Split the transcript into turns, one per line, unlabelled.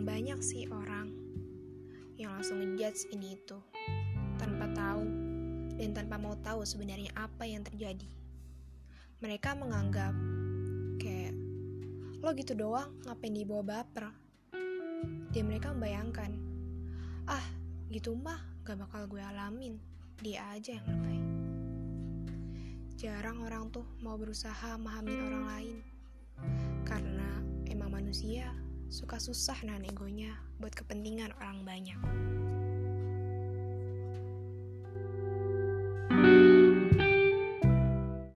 Banyak sih orang yang langsung ngejudge ini itu tanpa tahu dan tanpa mau tahu sebenarnya apa yang terjadi. Mereka menganggap kayak lo gitu doang ngapain dibawa baper. Dan mereka membayangkan, ah gitu mah gak bakal gue alamin, dia aja yang lebay. Jarang orang tuh mau berusaha memahami orang lain. Manusia suka susah nahan egonya buat kepentingan orang banyak.